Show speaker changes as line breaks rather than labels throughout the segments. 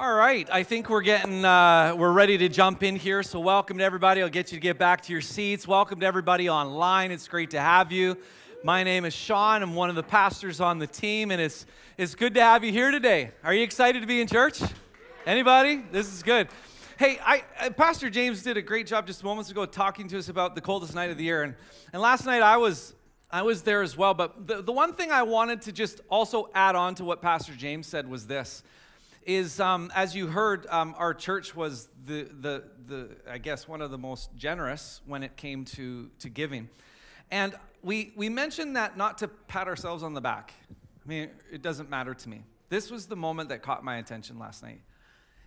All right, I think we're getting uh, we're ready to jump in here. So welcome to everybody. I'll get you to get back to your seats. Welcome to everybody online. It's great to have you. My name is Sean. I'm one of the pastors on the team, and it's it's good to have you here today. Are you excited to be in church? Anybody? This is good. Hey, I, uh, Pastor James did a great job just moments ago talking to us about the coldest night of the year, and and last night I was I was there as well. But the, the one thing I wanted to just also add on to what Pastor James said was this is um, as you heard, um, our church was the, the, the, I guess, one of the most generous when it came to, to giving. And we, we mentioned that not to pat ourselves on the back. I mean, it doesn't matter to me. This was the moment that caught my attention last night.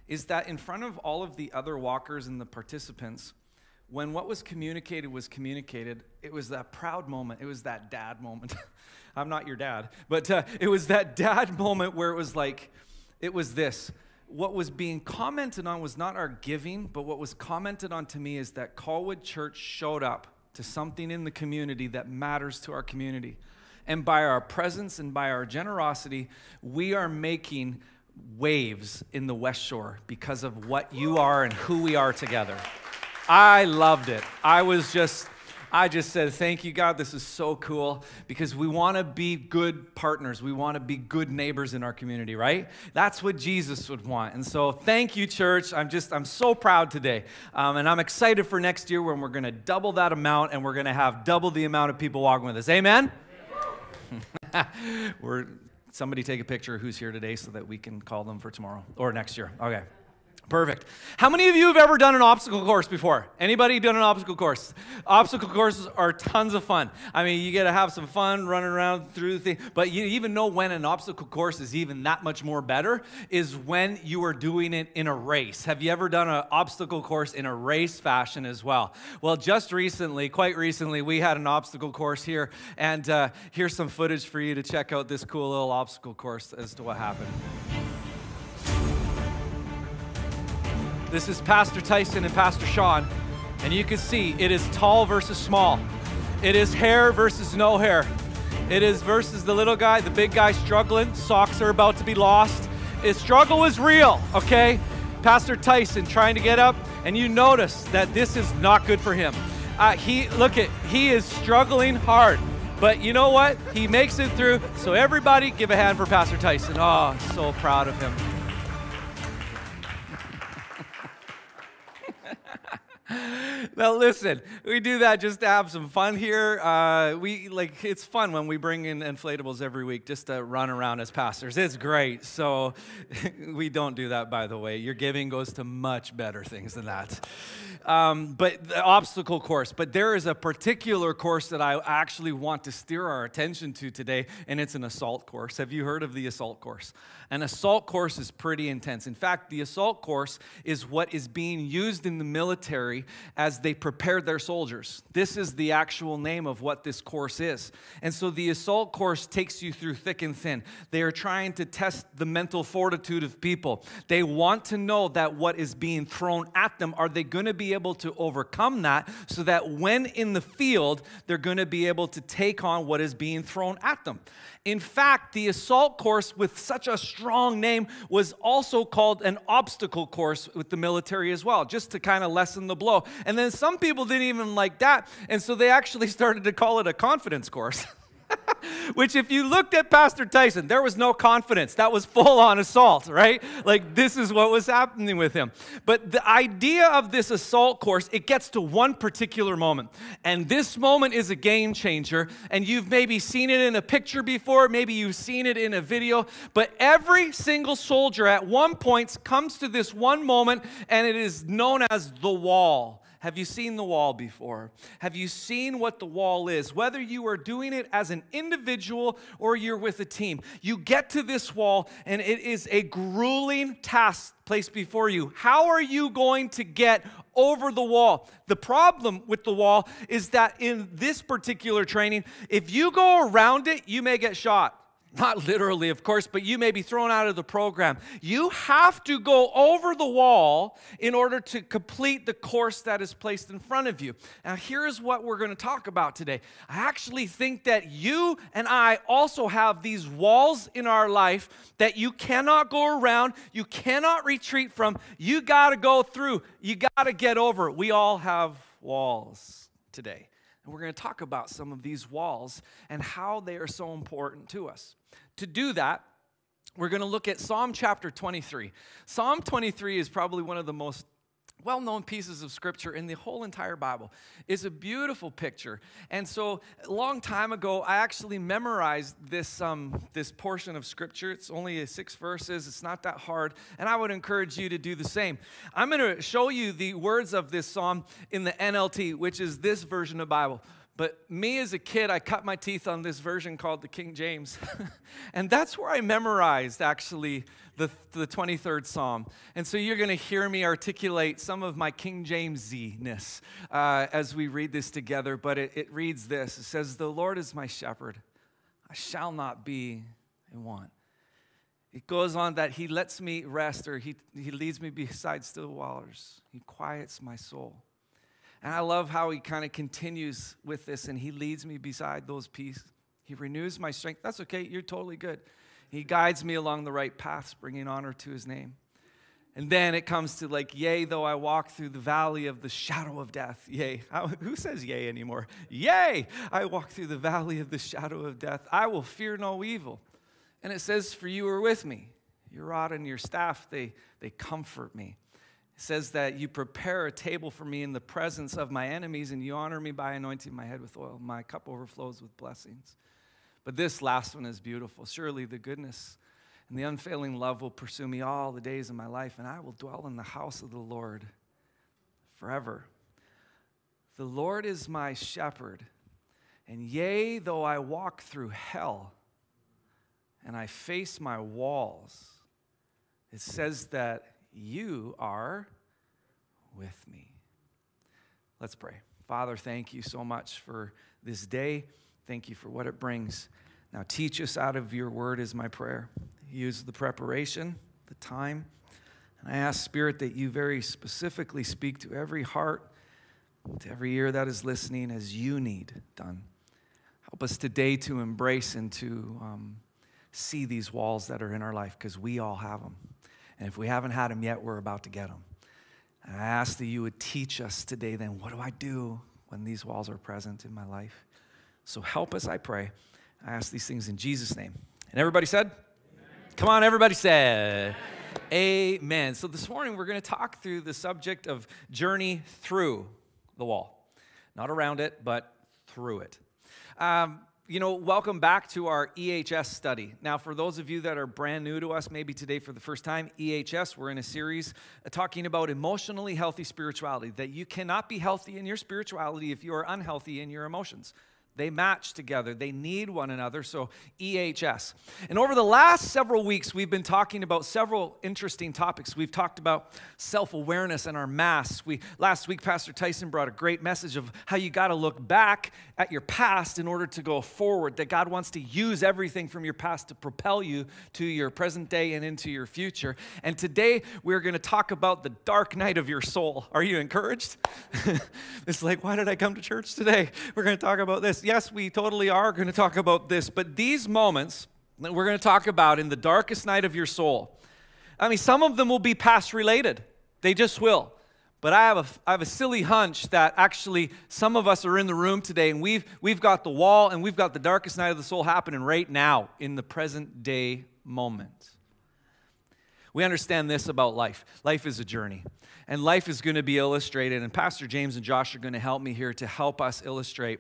Is that in front of all of the other walkers and the participants, when what was communicated was communicated, it was that proud moment. It was that dad moment. I'm not your dad, but uh, it was that dad moment where it was like, it was this. What was being commented on was not our giving, but what was commented on to me is that Colwood Church showed up to something in the community that matters to our community. And by our presence and by our generosity, we are making waves in the West Shore because of what you are and who we are together. I loved it. I was just I just said, Thank you, God. This is so cool because we want to be good partners. We want to be good neighbors in our community, right? That's what Jesus would want. And so, thank you, church. I'm just, I'm so proud today. Um, and I'm excited for next year when we're going to double that amount and we're going to have double the amount of people walking with us. Amen? we're, somebody take a picture of who's here today so that we can call them for tomorrow or next year. Okay. Perfect. How many of you have ever done an obstacle course before? Anybody done an obstacle course? Obstacle courses are tons of fun. I mean, you get to have some fun running around through the thing, but you even know when an obstacle course is even that much more better is when you are doing it in a race. Have you ever done an obstacle course in a race fashion as well? Well, just recently, quite recently, we had an obstacle course here, and uh, here's some footage for you to check out this cool little obstacle course as to what happened. This is Pastor Tyson and Pastor Sean, and you can see it is tall versus small. It is hair versus no hair. It is versus the little guy, the big guy struggling. Socks are about to be lost. His struggle is real, okay? Pastor Tyson trying to get up, and you notice that this is not good for him. Uh, he look at he is struggling hard, but you know what? He makes it through. So everybody, give a hand for Pastor Tyson. Oh, so proud of him. Now listen, we do that just to have some fun here. Uh, we like it's fun when we bring in inflatables every week just to run around as pastors. It's great. So we don't do that, by the way. Your giving goes to much better things than that. Um, but the obstacle course. But there is a particular course that I actually want to steer our attention to today, and it's an assault course. Have you heard of the assault course? An assault course is pretty intense. In fact, the assault course is what is being used in the military as they prepare their soldiers. This is the actual name of what this course is. And so the assault course takes you through thick and thin. They are trying to test the mental fortitude of people. They want to know that what is being thrown at them, are they going to be able to overcome that so that when in the field, they're going to be able to take on what is being thrown at them. In fact, the assault course with such a strong name was also called an obstacle course with the military as well, just to kind of lessen the blow. And then some people didn't even like that, and so they actually started to call it a confidence course. Which, if you looked at Pastor Tyson, there was no confidence. That was full on assault, right? Like, this is what was happening with him. But the idea of this assault course, it gets to one particular moment. And this moment is a game changer. And you've maybe seen it in a picture before, maybe you've seen it in a video. But every single soldier at one point comes to this one moment, and it is known as the wall. Have you seen the wall before? Have you seen what the wall is? Whether you are doing it as an individual or you're with a team, you get to this wall and it is a grueling task placed before you. How are you going to get over the wall? The problem with the wall is that in this particular training, if you go around it, you may get shot. Not literally, of course, but you may be thrown out of the program. You have to go over the wall in order to complete the course that is placed in front of you. Now, here's what we're going to talk about today. I actually think that you and I also have these walls in our life that you cannot go around, you cannot retreat from, you got to go through, you got to get over. We all have walls today. And we're going to talk about some of these walls and how they are so important to us. To do that, we're going to look at Psalm chapter 23. Psalm 23 is probably one of the most well known pieces of scripture in the whole entire Bible. It's a beautiful picture. And so, a long time ago, I actually memorized this, um, this portion of scripture. It's only six verses, it's not that hard. And I would encourage you to do the same. I'm going to show you the words of this psalm in the NLT, which is this version of Bible. But me as a kid, I cut my teeth on this version called the King James. and that's where I memorized actually the, the 23rd Psalm. And so you're going to hear me articulate some of my King James ness uh, as we read this together. But it, it reads this It says, The Lord is my shepherd, I shall not be in want. It goes on that he lets me rest or he, he leads me beside still waters. He quiets my soul. And I love how he kind of continues with this and he leads me beside those peace. He renews my strength. That's okay, you're totally good. He guides me along the right paths, bringing honor to his name. And then it comes to like, yea, though I walk through the valley of the shadow of death. Yea. Who says yea anymore? Yea, I walk through the valley of the shadow of death. I will fear no evil. And it says, For you are with me. Your rod and your staff, they, they comfort me says that you prepare a table for me in the presence of my enemies and you honor me by anointing my head with oil. My cup overflows with blessings. But this last one is beautiful. Surely the goodness and the unfailing love will pursue me all the days of my life, and I will dwell in the house of the Lord forever. The Lord is my shepherd, and yea, though I walk through hell and I face my walls, it says that you are with me. Let's pray. Father, thank you so much for this day. Thank you for what it brings. Now, teach us out of your word, is my prayer. Use the preparation, the time. And I ask, Spirit, that you very specifically speak to every heart, to every ear that is listening as you need done. Help us today to embrace and to um, see these walls that are in our life because we all have them. And if we haven't had them yet, we're about to get them. And I ask that you would teach us today then, what do I do when these walls are present in my life? So help us, I pray. I ask these things in Jesus' name. And everybody said? Amen. Come on, everybody said. Amen. Amen. So this morning we're going to talk through the subject of journey through the wall. Not around it, but through it. Um, you know, welcome back to our EHS study. Now, for those of you that are brand new to us, maybe today for the first time, EHS, we're in a series uh, talking about emotionally healthy spirituality, that you cannot be healthy in your spirituality if you are unhealthy in your emotions. They match together. They need one another. So, EHS. And over the last several weeks, we've been talking about several interesting topics. We've talked about self awareness and our masks. We, last week, Pastor Tyson brought a great message of how you got to look back at your past in order to go forward, that God wants to use everything from your past to propel you to your present day and into your future. And today, we're going to talk about the dark night of your soul. Are you encouraged? it's like, why did I come to church today? We're going to talk about this yes, we totally are going to talk about this, but these moments that we're going to talk about in the darkest night of your soul, I mean, some of them will be past related. They just will. But I have, a, I have a silly hunch that actually some of us are in the room today and we've, we've got the wall and we've got the darkest night of the soul happening right now in the present day moment. We understand this about life life is a journey, and life is going to be illustrated. And Pastor James and Josh are going to help me here to help us illustrate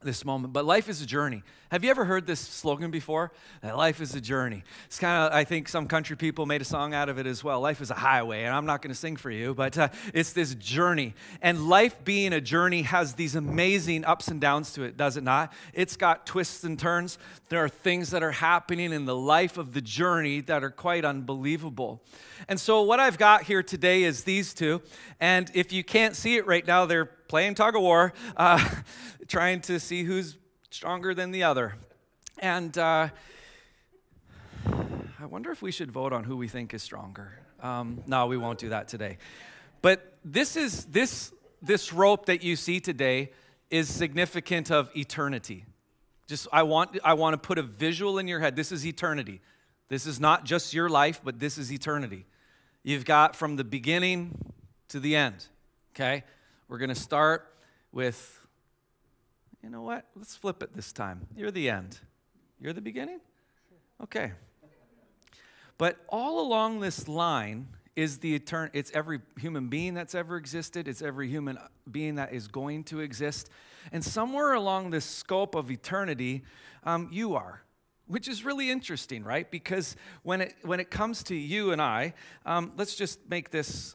this moment. But life is a journey. Have you ever heard this slogan before? That life is a journey. It's kind of, I think some country people made a song out of it as well. Life is a highway, and I'm not going to sing for you, but uh, it's this journey. And life being a journey has these amazing ups and downs to it, does it not? It's got twists and turns. There are things that are happening in the life of the journey that are quite unbelievable. And so, what I've got here today is these two. And if you can't see it right now, they're playing tug of war, uh, trying to see who's stronger than the other. And uh, I wonder if we should vote on who we think is stronger. Um, no, we won't do that today. But this is this this rope that you see today is significant of eternity. Just I want I want to put a visual in your head. This is eternity. This is not just your life, but this is eternity. You've got from the beginning to the end. Okay? We're going to start with you know what? Let's flip it this time. You're the end. You're the beginning? Okay. But all along this line is the eternal, it's every human being that's ever existed, it's every human being that is going to exist. And somewhere along this scope of eternity, um, you are which is really interesting, right? Because when it, when it comes to you and I, um, let's just make this,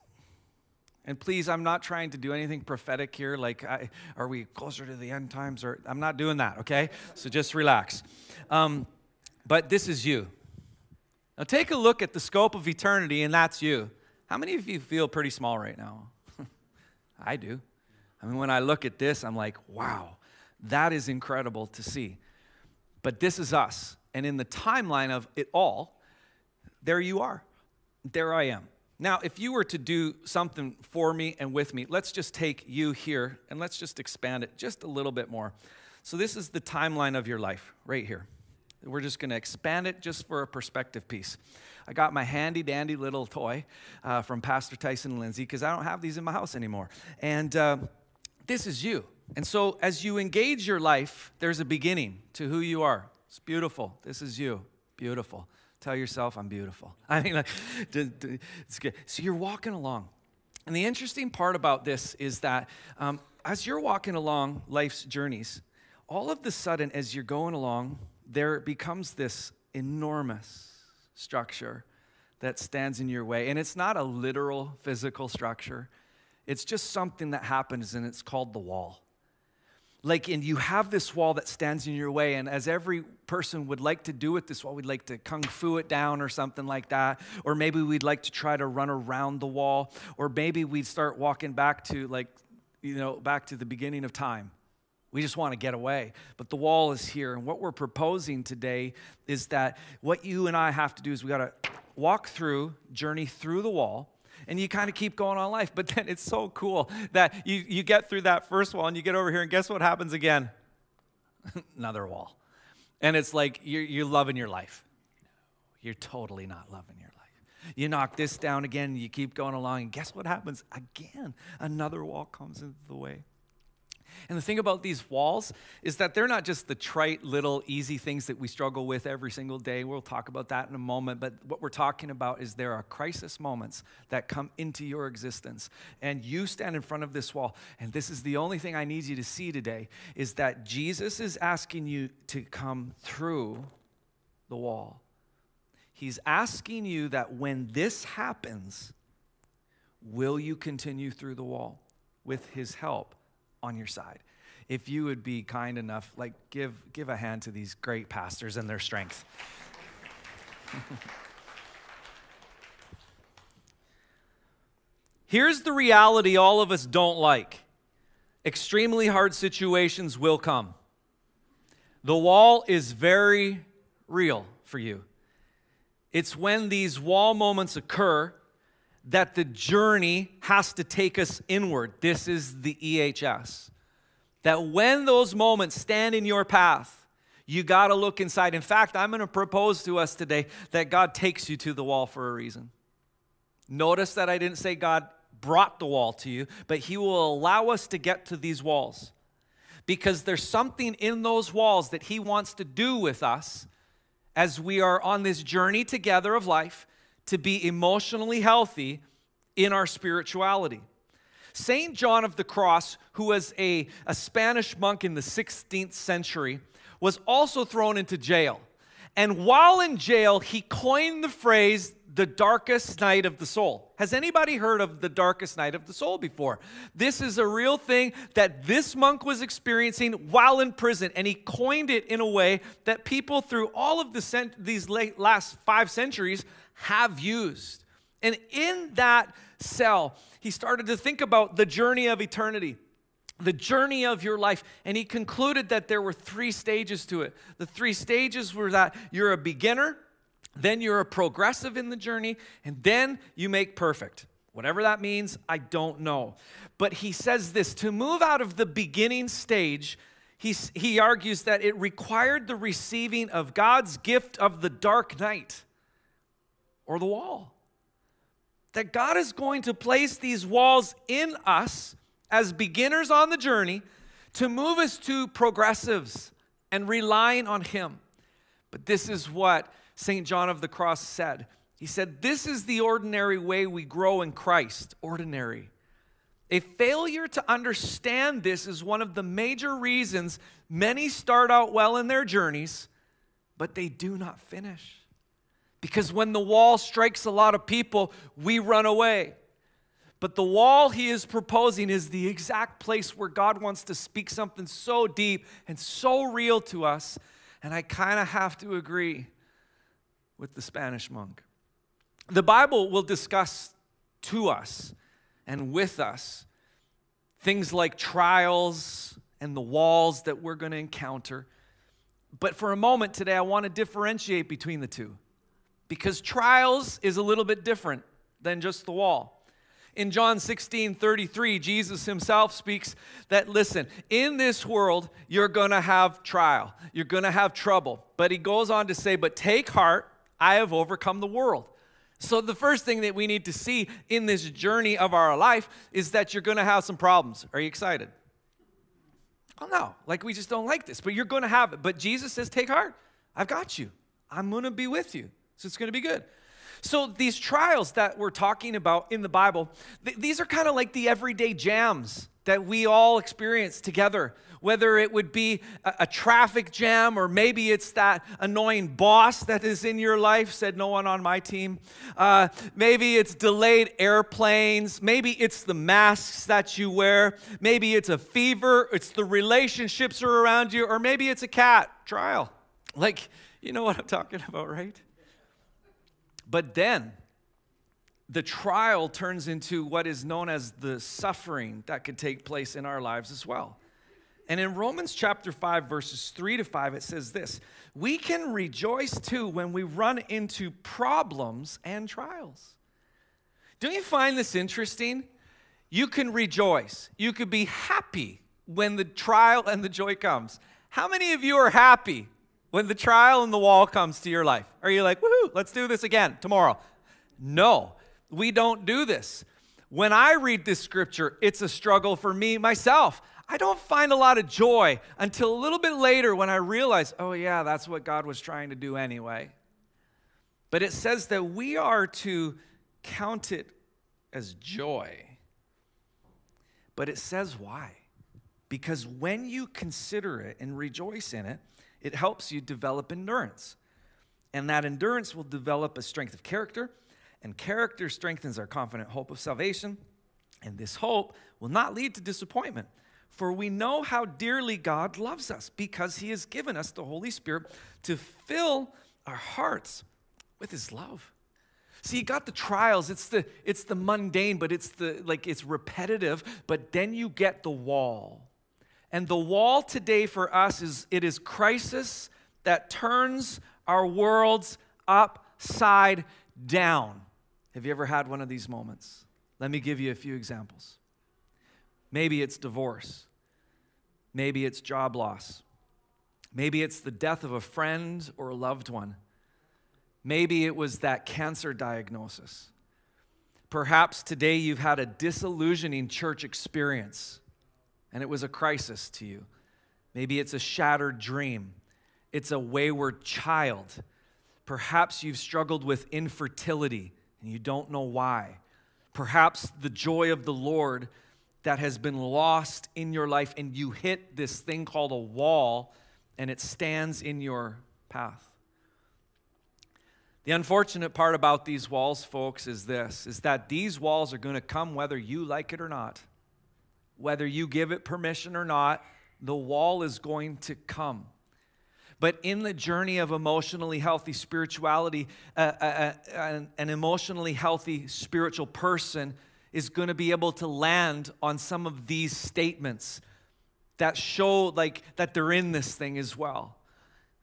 and please, I'm not trying to do anything prophetic here, like, I, are we closer to the end times? Or I'm not doing that, okay? So just relax. Um, but this is you. Now take a look at the scope of eternity, and that's you. How many of you feel pretty small right now? I do. I mean, when I look at this, I'm like, wow, that is incredible to see. But this is us. And in the timeline of it all, there you are. There I am. Now, if you were to do something for me and with me, let's just take you here and let's just expand it just a little bit more. So, this is the timeline of your life right here. We're just going to expand it just for a perspective piece. I got my handy dandy little toy uh, from Pastor Tyson Lindsay because I don't have these in my house anymore. And uh, this is you. And so, as you engage your life, there's a beginning to who you are. It's beautiful. This is you. Beautiful. Tell yourself, I'm beautiful. I mean, like, it's good. So, you're walking along. And the interesting part about this is that um, as you're walking along life's journeys, all of the sudden, as you're going along, there becomes this enormous structure that stands in your way. And it's not a literal physical structure, it's just something that happens, and it's called the wall. Like, and you have this wall that stands in your way, and as every person would like to do with this wall, we'd like to kung fu it down or something like that. Or maybe we'd like to try to run around the wall. Or maybe we'd start walking back to, like, you know, back to the beginning of time we just want to get away. But the wall is here. And what we're proposing today is that what you and I have to do is we got to walk through, journey through the wall, and you kind of keep going on life. But then it's so cool that you, you get through that first wall and you get over here, and guess what happens again? Another wall. And it's like you're, you're loving your life. You're totally not loving your life. You knock this down again, you keep going along, and guess what happens? Again, another wall comes into the way. And the thing about these walls is that they're not just the trite little easy things that we struggle with every single day. We'll talk about that in a moment. But what we're talking about is there are crisis moments that come into your existence. And you stand in front of this wall. And this is the only thing I need you to see today is that Jesus is asking you to come through the wall. He's asking you that when this happens, will you continue through the wall with his help? On your side. If you would be kind enough, like give, give a hand to these great pastors and their strength. Here's the reality all of us don't like extremely hard situations will come. The wall is very real for you. It's when these wall moments occur that the journey has to take us inward. This is the EHS. That when those moments stand in your path, you got to look inside. In fact, I'm going to propose to us today that God takes you to the wall for a reason. Notice that I didn't say God brought the wall to you, but He will allow us to get to these walls because there's something in those walls that He wants to do with us as we are on this journey together of life to be emotionally healthy in our spirituality. St. John of the Cross, who was a, a Spanish monk in the 16th century, was also thrown into jail. And while in jail, he coined the phrase the darkest night of the soul. Has anybody heard of the darkest night of the soul before? This is a real thing that this monk was experiencing while in prison, and he coined it in a way that people through all of the cent- these late, last five centuries have used. And in that cell, he started to think about the journey of eternity, the journey of your life. And he concluded that there were three stages to it. The three stages were that you're a beginner, then you're a progressive in the journey, and then you make perfect. Whatever that means, I don't know. But he says this to move out of the beginning stage, he, he argues that it required the receiving of God's gift of the dark night or the wall. That God is going to place these walls in us as beginners on the journey to move us to progressives and relying on Him. But this is what St. John of the Cross said. He said, This is the ordinary way we grow in Christ. Ordinary. A failure to understand this is one of the major reasons many start out well in their journeys, but they do not finish. Because when the wall strikes a lot of people, we run away. But the wall he is proposing is the exact place where God wants to speak something so deep and so real to us. And I kind of have to agree with the Spanish monk. The Bible will discuss to us and with us things like trials and the walls that we're going to encounter. But for a moment today, I want to differentiate between the two because trials is a little bit different than just the wall. In John 16 33, Jesus himself speaks that, listen, in this world, you're gonna have trial, you're gonna have trouble. But he goes on to say, but take heart, I have overcome the world. So, the first thing that we need to see in this journey of our life is that you're gonna have some problems. Are you excited? Oh, no, like we just don't like this, but you're gonna have it. But Jesus says, take heart, I've got you, I'm gonna be with you. So, it's gonna be good. So, these trials that we're talking about in the Bible, th- these are kind of like the everyday jams that we all experience together. Whether it would be a, a, traffic jam or maybe it's that annoying boss that is in your life, said no one on my team. Uh, maybe it's delayed airplanes. Maybe it's the masks that you wear. Maybe it's a fever. It's the relationships are around you. Or maybe it's a cat trial. Like, you know what I'm talking about, right? But then the trial turns into what is known as the suffering that could take place in our lives as well. And in Romans chapter 5, verses 3 to 5, it says this We can rejoice too when we run into problems and trials. Don't you find this interesting? You can rejoice, you could be happy when the trial and the joy comes. How many of you are happy when the trial and the wall comes to your life? Are you like, woohoo, let's do this again tomorrow? No, we don't do this. When I read this scripture, it's a struggle for me myself. I don't find a lot of joy until a little bit later when I realize, oh, yeah, that's what God was trying to do anyway. But it says that we are to count it as joy. But it says why. Because when you consider it and rejoice in it, it helps you develop endurance. And that endurance will develop a strength of character, and character strengthens our confident hope of salvation. And this hope will not lead to disappointment, for we know how dearly God loves us because he has given us the Holy Spirit to fill our hearts with his love. See, you got the trials, it's the it's the mundane, but it's the like it's repetitive, but then you get the wall. And the wall today for us is it is crisis that turns our worlds upside down. Have you ever had one of these moments? Let me give you a few examples. Maybe it's divorce. Maybe it's job loss. Maybe it's the death of a friend or a loved one. Maybe it was that cancer diagnosis. Perhaps today you've had a disillusioning church experience and it was a crisis to you. Maybe it's a shattered dream, it's a wayward child. Perhaps you've struggled with infertility and you don't know why. Perhaps the joy of the Lord that has been lost in your life and you hit this thing called a wall and it stands in your path. The unfortunate part about these walls, folks, is this is that these walls are going to come whether you like it or not whether you give it permission or not, the wall is going to come. But in the journey of emotionally healthy spirituality, uh, uh, uh, an emotionally healthy spiritual person is going to be able to land on some of these statements that show like that they're in this thing as well.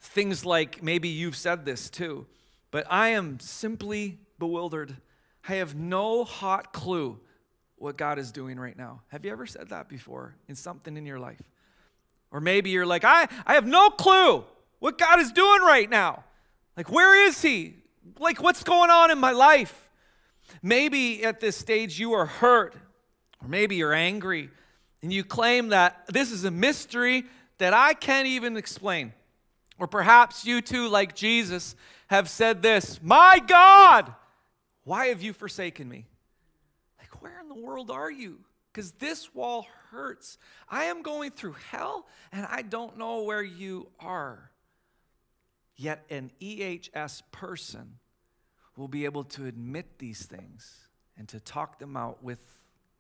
Things like maybe you've said this too but I am simply bewildered. I have no hot clue what God is doing right now. Have you ever said that before in something in your life? Or maybe you're like, I, I have no clue what God is doing right now. Like, where is He? Like, what's going on in my life? Maybe at this stage you are hurt, or maybe you're angry, and you claim that this is a mystery that I can't even explain. Or perhaps you too, like Jesus, have said this My God, why have you forsaken me? Like, where in the world are you? Because this wall hurts. I am going through hell and I don't know where you are. Yet an EHS person will be able to admit these things and to talk them out with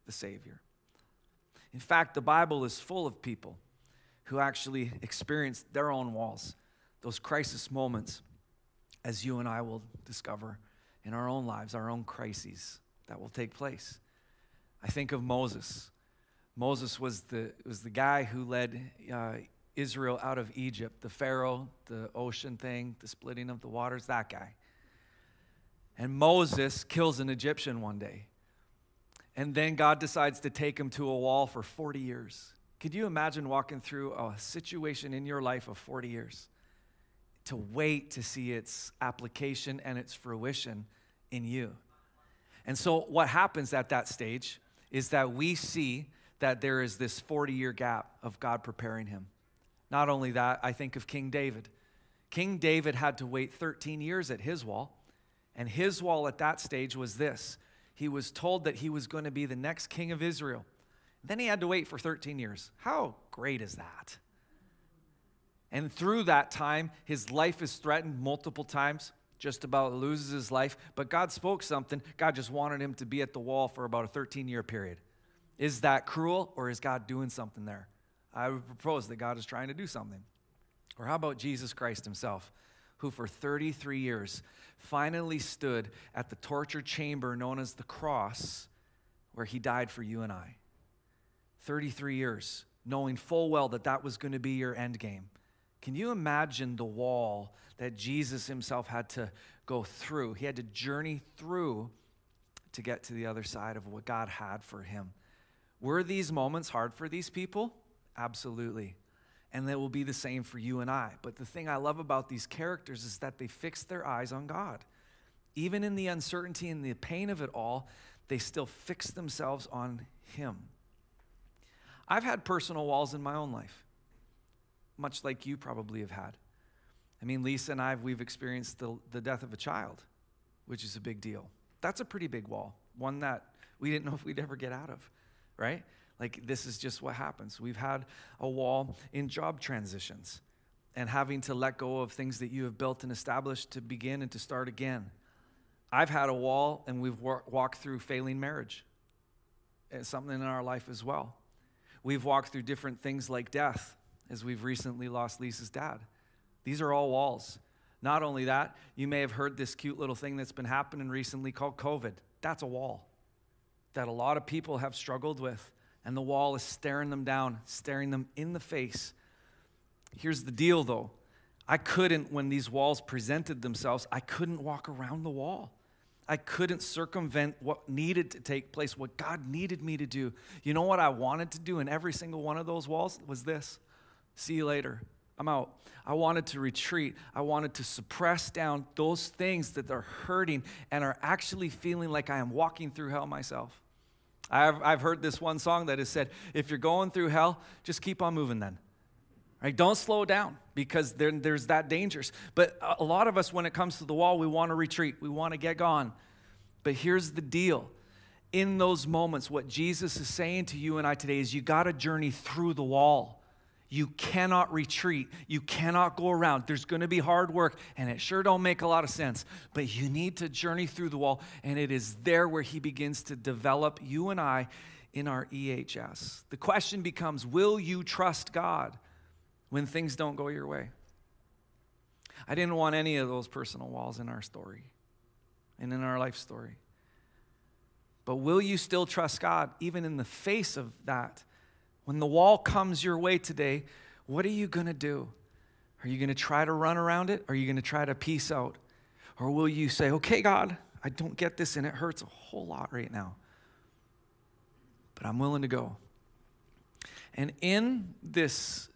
the Savior. In fact, the Bible is full of people who actually experienced their own walls, those crisis moments, as you and I will discover in our own lives, our own crises that will take place. I think of Moses. Moses was the, was the guy who led uh, Israel out of Egypt, the Pharaoh, the ocean thing, the splitting of the waters, that guy. And Moses kills an Egyptian one day. And then God decides to take him to a wall for 40 years. Could you imagine walking through a situation in your life of 40 years? To wait to see its application and its fruition in you. And so, what happens at that stage is that we see that there is this 40 year gap of God preparing him. Not only that, I think of King David. King David had to wait 13 years at his wall, and his wall at that stage was this he was told that he was going to be the next king of Israel. Then he had to wait for 13 years. How great is that? And through that time, his life is threatened multiple times, just about loses his life. But God spoke something. God just wanted him to be at the wall for about a 13 year period. Is that cruel or is God doing something there? I would propose that God is trying to do something. Or how about Jesus Christ himself, who for 33 years finally stood at the torture chamber known as the cross, where he died for you and I. 33 years, knowing full well that that was going to be your end game. Can you imagine the wall that Jesus himself had to go through? He had to journey through to get to the other side of what God had for him. Were these moments hard for these people? Absolutely. And it will be the same for you and I. But the thing I love about these characters is that they fix their eyes on God. Even in the uncertainty and the pain of it all, they still fix themselves on Him. I've had personal walls in my own life, much like you probably have had. I mean, Lisa and I, we've experienced the, the death of a child, which is a big deal. That's a pretty big wall, one that we didn't know if we'd ever get out of, right? Like, this is just what happens. We've had a wall in job transitions and having to let go of things that you have built and established to begin and to start again. I've had a wall and we've walked through failing marriage. It's something in our life as well. We've walked through different things like death, as we've recently lost Lisa's dad. These are all walls. Not only that, you may have heard this cute little thing that's been happening recently called COVID. That's a wall that a lot of people have struggled with and the wall is staring them down, staring them in the face. Here's the deal though I couldn't, when these walls presented themselves, I couldn't walk around the wall. I couldn't circumvent what needed to take place, what God needed me to do. You know what I wanted to do in every single one of those walls was this see you later. I'm out. I wanted to retreat. I wanted to suppress down those things that are hurting and are actually feeling like I am walking through hell myself. I've, I've heard this one song that has said, if you're going through hell, just keep on moving then. Right? Don't slow down because there, there's that dangers. But a lot of us, when it comes to the wall, we want to retreat. We want to get gone. But here's the deal. In those moments, what Jesus is saying to you and I today is you got to journey through the wall. You cannot retreat. You cannot go around. There's going to be hard work, and it sure don't make a lot of sense. But you need to journey through the wall, and it is there where he begins to develop you and I in our EHS. The question becomes will you trust God when things don't go your way? I didn't want any of those personal walls in our story and in our life story. But will you still trust God even in the face of that? When the wall comes your way today, what are you going to do? Are you going to try to run around it? Are you going to try to peace out? Or will you say, okay, God, I don't get this and it hurts a whole lot right now, but I'm willing to go? And in this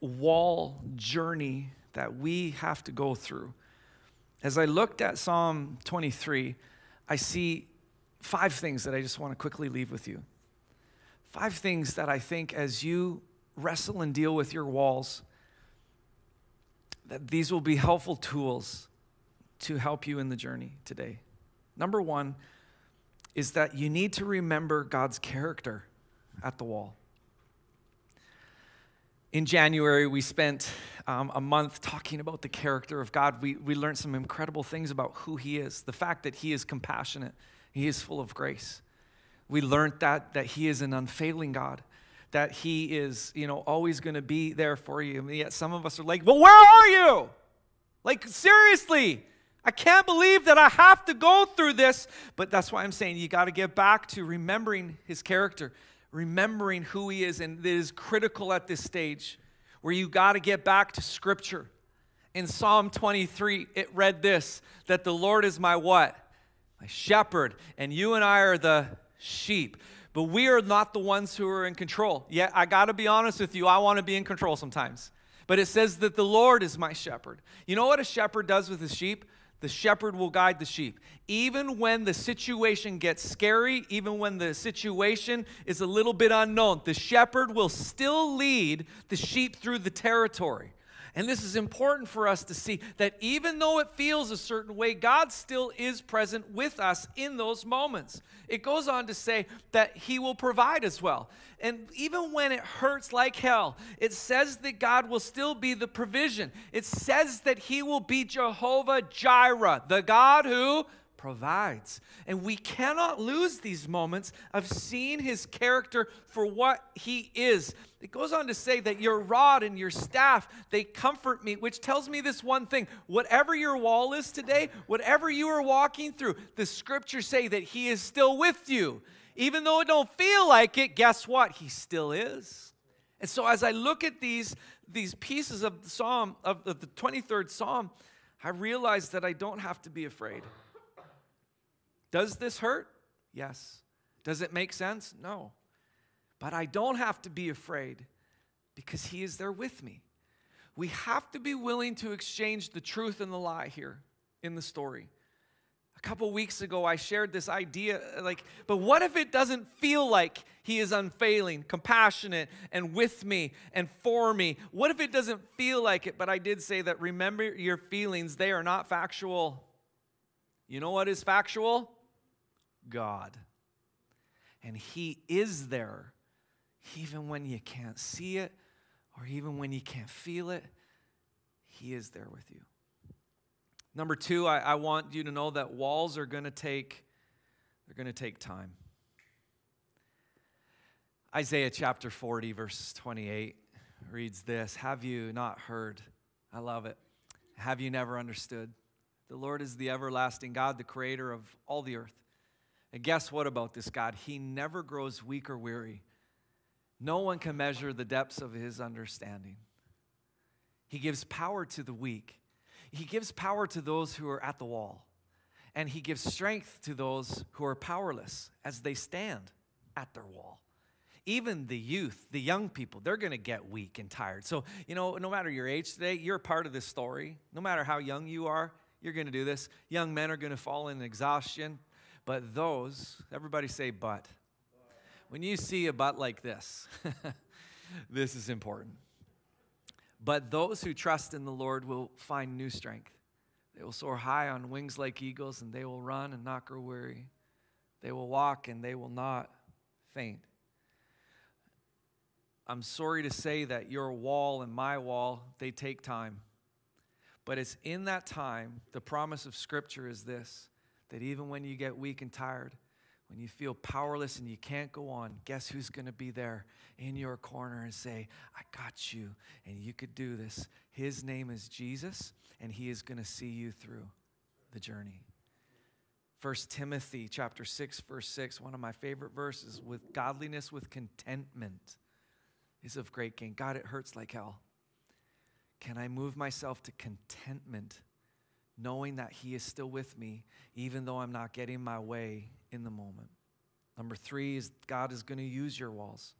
wall journey that we have to go through, as I looked at Psalm 23, I see five things that I just want to quickly leave with you. Five things that I think as you wrestle and deal with your walls, that these will be helpful tools to help you in the journey today. Number one is that you need to remember God's character at the wall. In January, we spent um, a month talking about the character of God. We, we learned some incredible things about who He is, the fact that He is compassionate, He is full of grace. We learned that, that He is an unfailing God, that He is, you know, always going to be there for you. And yet some of us are like, well, where are you? Like, seriously, I can't believe that I have to go through this. But that's why I'm saying you got to get back to remembering His character remembering who he is, and it is critical at this stage where you got to get back to scripture. In Psalm 23, it read this that the Lord is my what? My shepherd, and you and I are the sheep. But we are not the ones who are in control. Yet, I got to be honest with you, I want to be in control sometimes. But it says that the Lord is my shepherd. You know what a shepherd does with his sheep? the shepherd will guide the sheep. Even when the situation gets scary, even when the situation is a little bit unknown, the shepherd will still lead the sheep through the territory. And this is important for us to see that even though it feels a certain way, God still is present with us in those moments. It goes on to say that He will provide as well. And even when it hurts like hell, it says that God will still be the provision. It says that He will be Jehovah Jireh, the God who provides. And we cannot lose these moments of seeing his character for what he is. It goes on to say that your rod and your staff, they comfort me, which tells me this one thing. Whatever your wall is today, whatever you are walking through, the scriptures say that he is still with you. Even though it don't feel like it, guess what? He still is. And so as I look at these, these pieces of the Psalm, of the 23rd Psalm, I realize that I don't have to be afraid. Does this hurt? Yes. Does it make sense? No. But I don't have to be afraid because He is there with me. We have to be willing to exchange the truth and the lie here in the story. A couple weeks ago, I shared this idea like, but what if it doesn't feel like He is unfailing, compassionate, and with me and for me? What if it doesn't feel like it? But I did say that remember your feelings, they are not factual. You know what is factual? God. And He is there, even when you can't see it or even when you can't feel it. He is there with you. Number two, I, I want you to know that walls are going to take, they're going to take time. Isaiah chapter 40, verse 28 reads this Have you not heard? I love it. Have you never understood? The Lord is the everlasting God, the creator of all the earth. And guess what about this God? He never grows weak or weary. No one can measure the depths of his understanding. He gives power to the weak, he gives power to those who are at the wall, and he gives strength to those who are powerless as they stand at their wall. Even the youth, the young people, they're to get weak and tired. So, you know, no matter your age today, you're part of this story. No matter how young you are, you're to do this. Young men are to fall in exhaustion. But those, everybody say, but. When you see a but like this, this is important. But those who trust in the Lord will find new strength. They will soar high on wings like eagles, and they will run and not grow weary. They will walk and they will not faint. I'm sorry to say that your wall and my wall, they take time. But it's in that time, the promise of Scripture is this that even when you get weak and tired, when you feel powerless and you can't go on, guess who's going to be there in your corner and say, I got you, and you could do this. His name is Jesus, and he is going to see you through the journey. First Timothy chapter 6 verse 6 one of my favorite verses with godliness with contentment is of great gain. God it hurts like hell. Can I move myself to contentment knowing that He is still with me, even though I'm not getting my way in the moment. Number three is God is going to use your walls.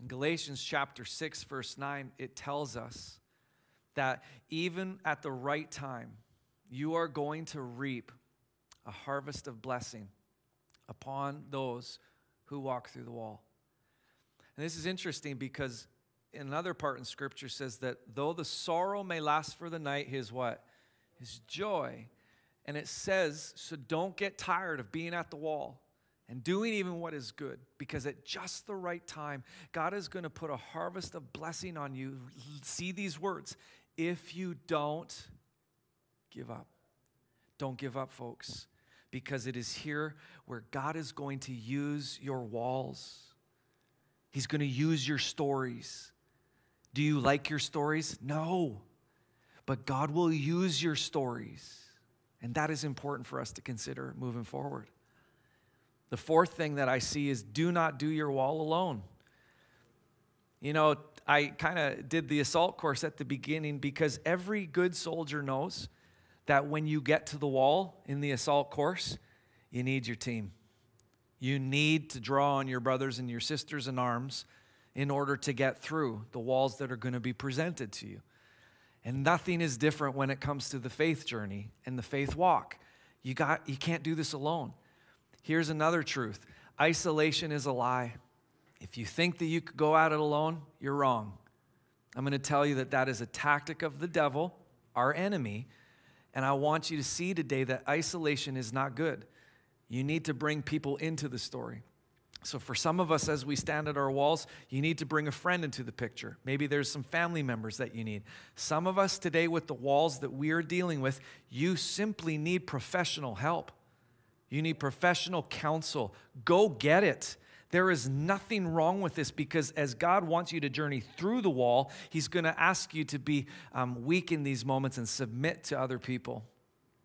In Galatians chapter 6, verse 9, it tells us that even at the right time, you are going to reap a harvest of blessing upon those who walk through the wall. And this is interesting because another part in scripture says that though the sorrow may last for the night, his what? His joy. And it says, so don't get tired of being at the wall and doing even what is good because at just the right time, God is going to put a harvest of blessing on you. See these words if you don't give up. Don't give up, folks, because it is here where God is going to use your walls. He's going to use your stories. Do you like your stories? No. But God will use your stories. And that is important for us to consider moving forward. The fourth thing that I see is do not do your wall alone. You know, I kind of did the assault course at the beginning because every good soldier knows that when you get to the wall in the assault course, you need your team. You need to draw on your brothers and your sisters in arms in order to get through the walls that are going to be presented to you. And nothing is different when it comes to the faith journey and the faith walk. You, got, you can't do this alone. Here's another truth isolation is a lie. If you think that you could go at it alone, you're wrong. I'm going to tell you that that is a tactic of the devil, our enemy. And I want you to see today that isolation is not good. You need to bring people into the story. So, for some of us, as we stand at our walls, you need to bring a friend into the picture. Maybe there's some family members that you need. Some of us today, with the walls that we are dealing with, you simply need professional help. You need professional counsel. Go get it. There is nothing wrong with this because as God wants you to journey through the wall, He's going to ask you to be um, weak in these moments and submit to other people.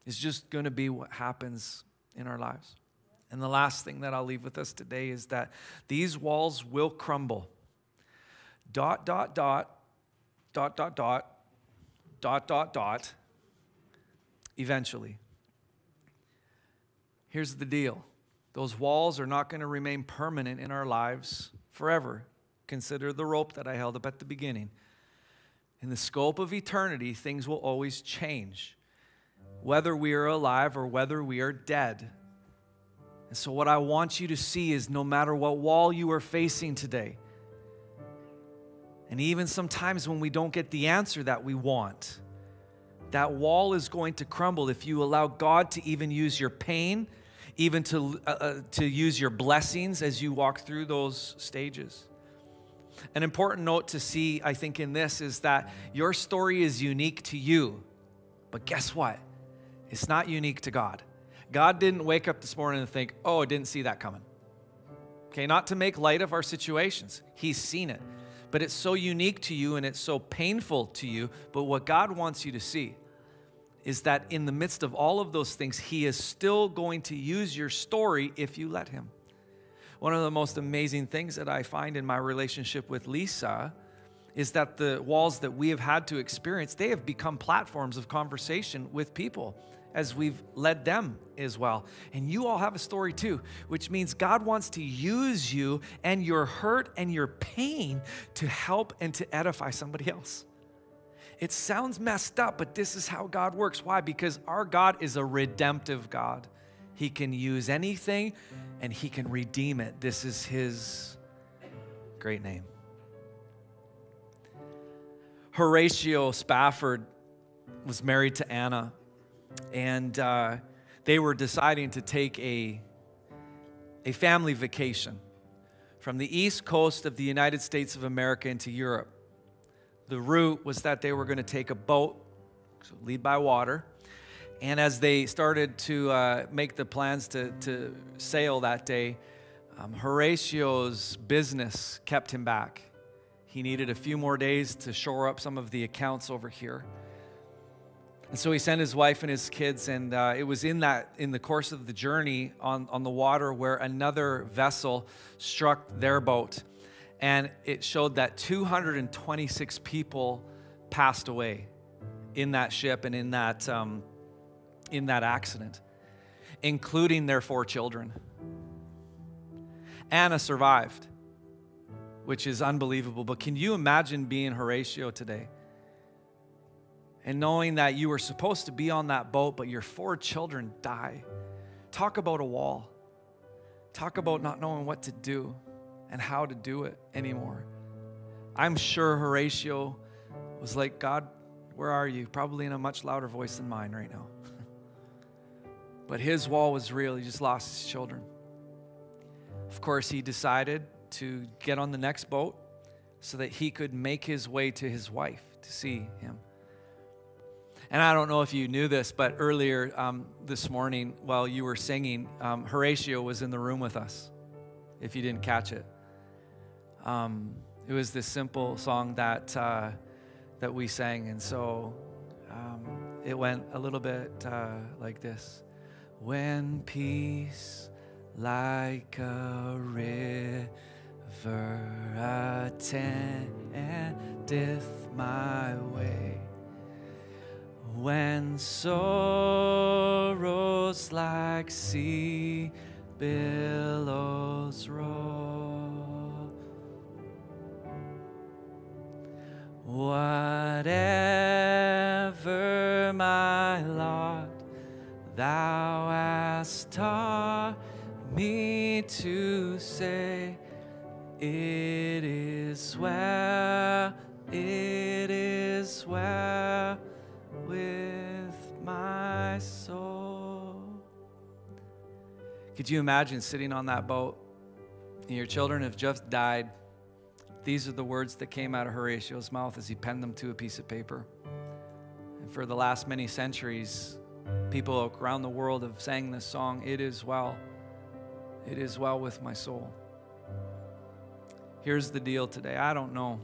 It's just going to be what happens in our lives. And the last thing that I'll leave with us today is that these walls will crumble. Dot, dot, dot, dot, dot, dot, dot, dot, dot, eventually. Here's the deal those walls are not going to remain permanent in our lives forever. Consider the rope that I held up at the beginning. In the scope of eternity, things will always change, whether we are alive or whether we are dead. And so, what I want you to see is no matter what wall you are facing today, and even sometimes when we don't get the answer that we want, that wall is going to crumble if you allow God to even use your pain, even to, uh, uh, to use your blessings as you walk through those stages. An important note to see, I think, in this is that your story is unique to you. But guess what? It's not unique to God. God didn't wake up this morning and think, oh, I didn't see that coming. Okay, not to make light of our situations. He's seen it. But it's so unique to you and it's so painful to you. But what God wants you to see is that in the midst of all of those things, He is still going to use your story if you let Him. One of the most amazing things that I find in my relationship with Lisa is that the walls that we have had to experience, they have become platforms of conversation with people as we've led them as well. And you all have a story too, which means God wants to use you and your hurt and your pain to help and to edify somebody else. It sounds messed up, but this is how God works. Why? Because our God is a redemptive God. He can use anything and He can redeem it. This is His great name. Horatio Spafford was married to Anna and uh, they were deciding to take a, a family vacation from the east coast of the United States of America into Europe. The route was that they were going to take a boat, so lead by water. And as they started to uh, make the plans to, to sail that day, um, Horatio's business kept him back. He needed a few more days to shore up some of the accounts over here. And so he sent his wife and his kids, and uh, it was in that in the course of the journey on, on the water where another vessel struck their boat, and it showed that 226 people passed away in that ship and in that, um, in that accident, including their four children. Anna survived, which is unbelievable. But can you imagine being Horatio today? And knowing that you were supposed to be on that boat, but your four children die. Talk about a wall. Talk about not knowing what to do and how to do it anymore. I'm sure Horatio was like, God, where are you? Probably in a much louder voice than mine right now. but his wall was real. He just lost his children. Of course, he decided to get on the next boat so that he could make his way to his wife to see him. And I don't know if you knew this, but earlier um, this morning while you were singing, um, Horatio was in the room with us, if you didn't catch it. Um, it was this simple song that, uh, that we sang. And so um, it went a little bit uh, like this When peace like a river attendeth my way when sorrows like sea billows roll. Whatever my lot, thou hast taught me to say, It is well, it is well Could you imagine sitting on that boat and your children have just died? These are the words that came out of Horatio's mouth as he penned them to a piece of paper. And for the last many centuries, people around the world have sang this song, It is well. It is well with my soul. Here's the deal today I don't know.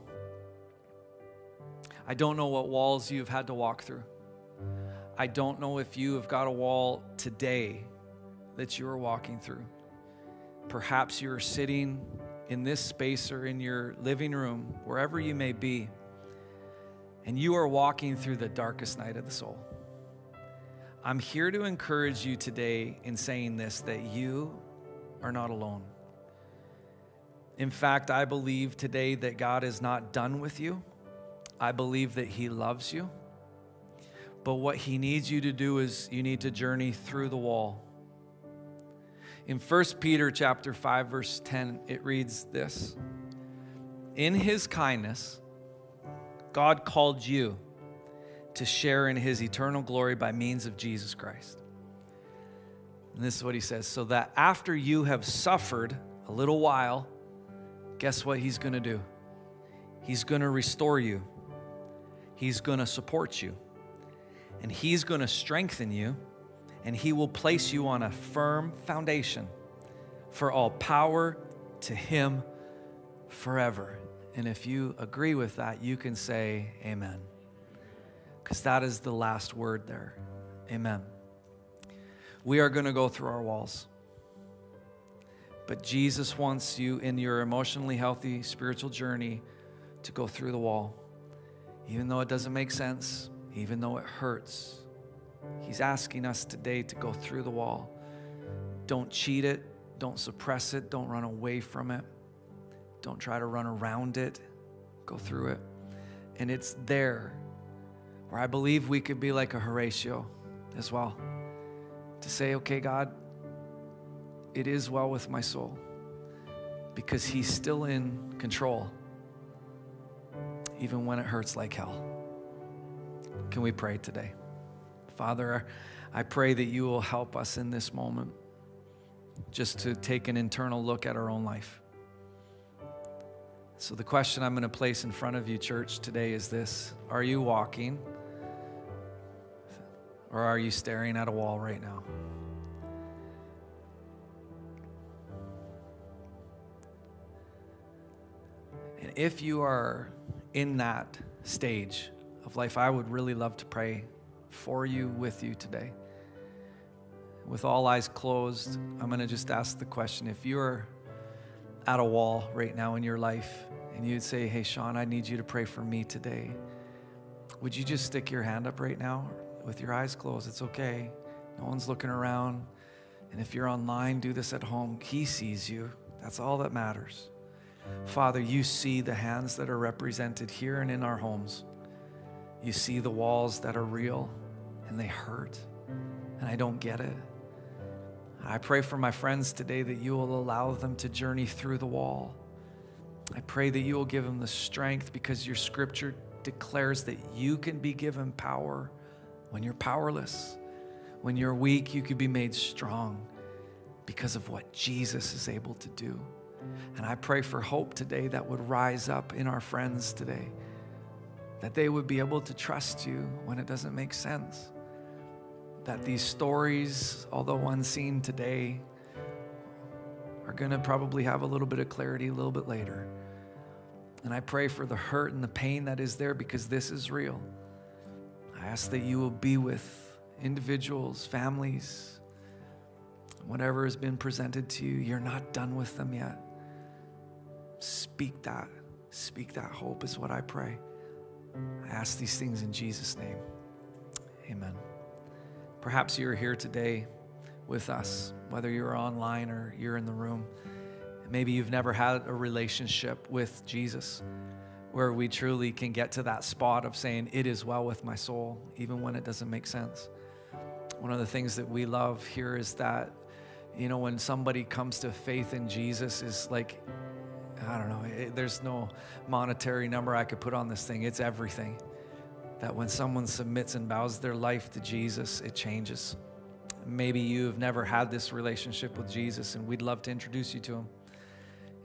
I don't know what walls you've had to walk through. I don't know if you have got a wall today that you are walking through. Perhaps you're sitting in this space or in your living room, wherever you may be, and you are walking through the darkest night of the soul. I'm here to encourage you today in saying this that you are not alone. In fact, I believe today that God is not done with you. I believe that He loves you. But what he needs you to do is you need to journey through the wall. In 1 Peter chapter 5 verse 10 it reads this. In his kindness God called you to share in his eternal glory by means of Jesus Christ. And this is what he says, so that after you have suffered a little while, guess what he's going to do? He's going to restore you. He's going to support you and He's going to strengthen you, and He will place you on a firm foundation for all power to Him forever. And if you agree with that, you can say amen. Because that is the last word there. Amen. We are going to go through our walls. But Jesus wants you in your emotionally healthy spiritual journey to go through the wall. Even though it doesn't make sense, even though it hurts. He's asking us today to go through the wall. Don't cheat it, don't suppress it, don't run away from it, don't try to run around it. Go through it. And it's there where I believe we could be like a Horatio as well to say, okay, God, it is well with my soul because He's still in control, even when it hurts like hell. Can we pray today? Father, I pray that you will help us in this moment just to take an internal look at our own life. So, the question I'm going to place in front of you, church, today is this Are you walking or are you staring at a wall right now? And if you are in that stage, of life, I would really love to pray for you, with you today. With all eyes closed, I'm going to just ask the question if you're at a wall right now in your life and you'd say, Hey, Sean, I need you to pray for me today. would you just stick your hand up right now with your eyes closed? It's okay. No one's looking around. And if you're online, do this at home. He sees you. That's all that matters. Father, you see the hands that are represented here and in our homes. You see the walls that are real and they hurt. And I don't get it. I pray for my friends today that you will allow them to journey through the wall. I pray that you will give them the strength because your scripture declares that you can be given power when you're powerless. When you're weak, you can be made strong because of what Jesus is able to do. And I pray for hope today that would rise up in our friends today, that they would be able to trust you when it doesn't make sense. That these stories, although unseen today, are going to probably have a little bit of clarity a little bit later. And I pray for the hurt and the pain that is there because this is real. I ask that you will be with individuals, families, whatever has been presented to you, you're not done with them yet. Speak that. Speak that hope, is what I pray. I ask these things in Jesus' name. Amen. Perhaps you're here today with us, whether you're online or you're in the room. Maybe you've never had a relationship with Jesus where we truly can get to that spot of saying, It is well with my soul, even when it doesn't make sense. One of the things that we love here is that, you know, when somebody comes to faith in Jesus, is like, I don't know, it, there's no monetary number I could put on this thing. It's everything. That when someone submits and bows their life to Jesus, it changes. Maybe you've never had this relationship with Jesus, and we'd love to introduce you to him.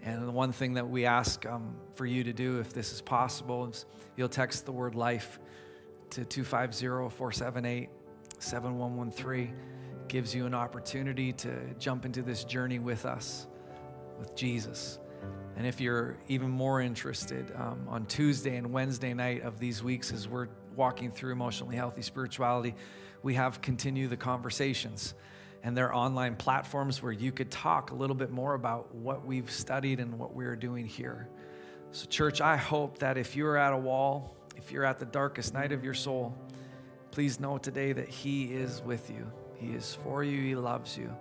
And the one thing that we ask um, for you to do, if this is possible, is you'll text the word life to 250 478 7113 gives you an opportunity to jump into this journey with us, with Jesus. And if you're even more interested, um, on Tuesday and Wednesday night of these weeks, as we're walking through emotionally healthy spirituality, we have continue the conversations. And there are online platforms where you could talk a little bit more about what we've studied and what we're doing here. So, church, I hope that if you're at a wall, if you're at the darkest night of your soul, please know today that He is with you. He is for you, He loves you,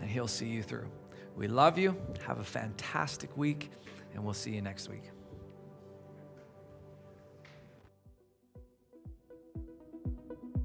and He'll see you through. We love you. Have a fantastic week, and we'll see you next week.